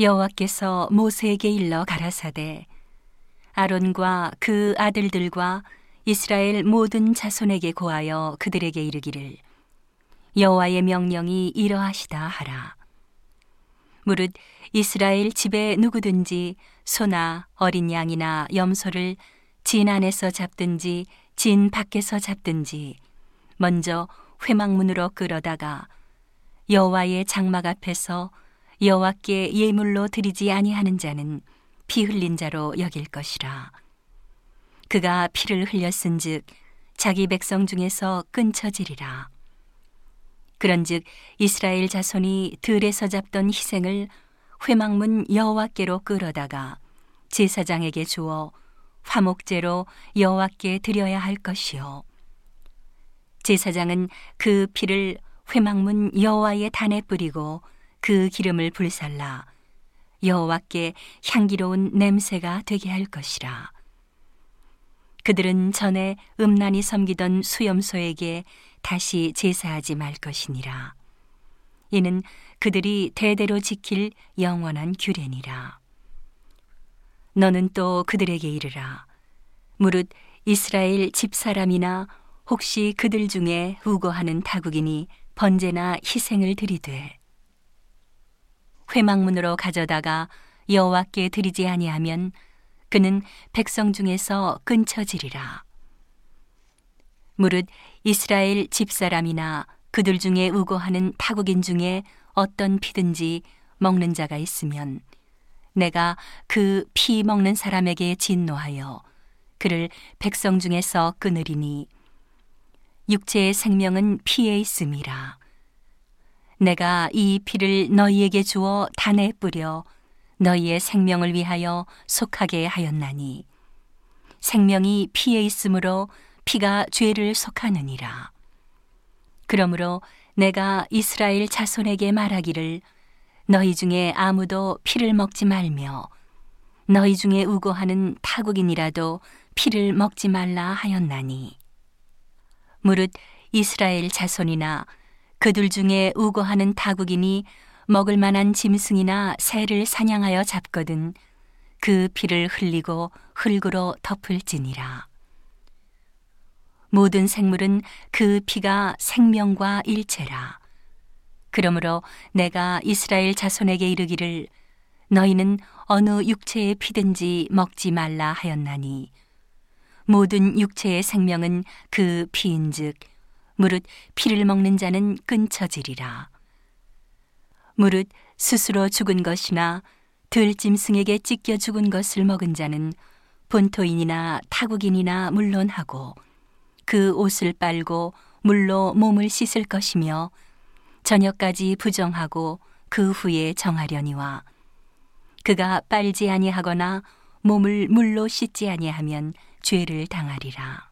여호와께서 모세에게 일러 가라사대 아론과 그 아들들과 이스라엘 모든 자손에게 고하여 그들에게 이르기를 여호와의 명령이 이러하시다 하라. 무릇 이스라엘 집에 누구든지 소나 어린 양이나 염소를 진 안에서 잡든지 진 밖에서 잡든지 먼저 회막문으로 끌어다가 여호와의 장막 앞에서 여호와께 예물로 드리지 아니하는 자는 피 흘린 자로 여길 것이라. 그가 피를 흘렸은즉 자기 백성 중에서 끊쳐지리라. 그런즉 이스라엘 자손이 들에서 잡던 희생을 회막문 여호와께로 끌어다가 제사장에게 주어 화목제로 여호와께 드려야 할 것이요. 제사장은 그 피를 회막문 여호와의 단에 뿌리고 그 기름을 불살라 여호와께 향기로운 냄새가 되게 할 것이라. 그들은 전에 음란히 섬기던 수염소에게 다시 제사하지 말 것이니라. 이는 그들이 대대로 지킬 영원한 규례니라. 너는 또 그들에게 이르라. 무릇 이스라엘 집사람이나 혹시 그들 중에 우고하는 타국인이 번제나 희생을 드리되 회막문으로 가져다가 여호와께 드리지 아니하면 그는 백성 중에서 끊쳐지리라. 무릇 이스라엘 집사람이나 그들 중에 우고하는 타국인 중에 어떤 피든지 먹는 자가 있으면 내가 그 피 먹는 사람에게 진노하여 그를 백성 중에서 끊으리니 육체의 생명은 피에 있음이라. 내가 이 피를 너희에게 주어 단에 뿌려 너희의 생명을 위하여 속하게 하였나니 생명이 피에 있으므로 피가 죄를 속하느니라. 그러므로 내가 이스라엘 자손에게 말하기를 너희 중에 아무도 피를 먹지 말며 너희 중에 우고하는 타국인이라도 피를 먹지 말라 하였나니 무릇 이스라엘 자손이나 그들 중에 우고하는 타국인이 먹을 만한 짐승이나 새를 사냥하여 잡거든 그 피를 흘리고 흙으로 덮을지니라. 모든 생물은 그 피가 생명과 일체라. 그러므로 내가 이스라엘 자손에게 이르기를 너희는 어느 육체의 피든지 먹지 말라 하였나니 모든 육체의 생명은 그 피인즉 무릇 피를 먹는 자는 끊쳐지리라. 무릇 스스로 죽은 것이나 들짐승에게 찢겨 죽은 것을 먹은 자는 본토인이나 타국인이나 물론하고 그 옷을 빨고 물로 몸을 씻을 것이며 저녁까지 부정하고 그 후에 정하려니와 그가 빨지 아니하거나 몸을 물로 씻지 아니하면 죄를 당하리라.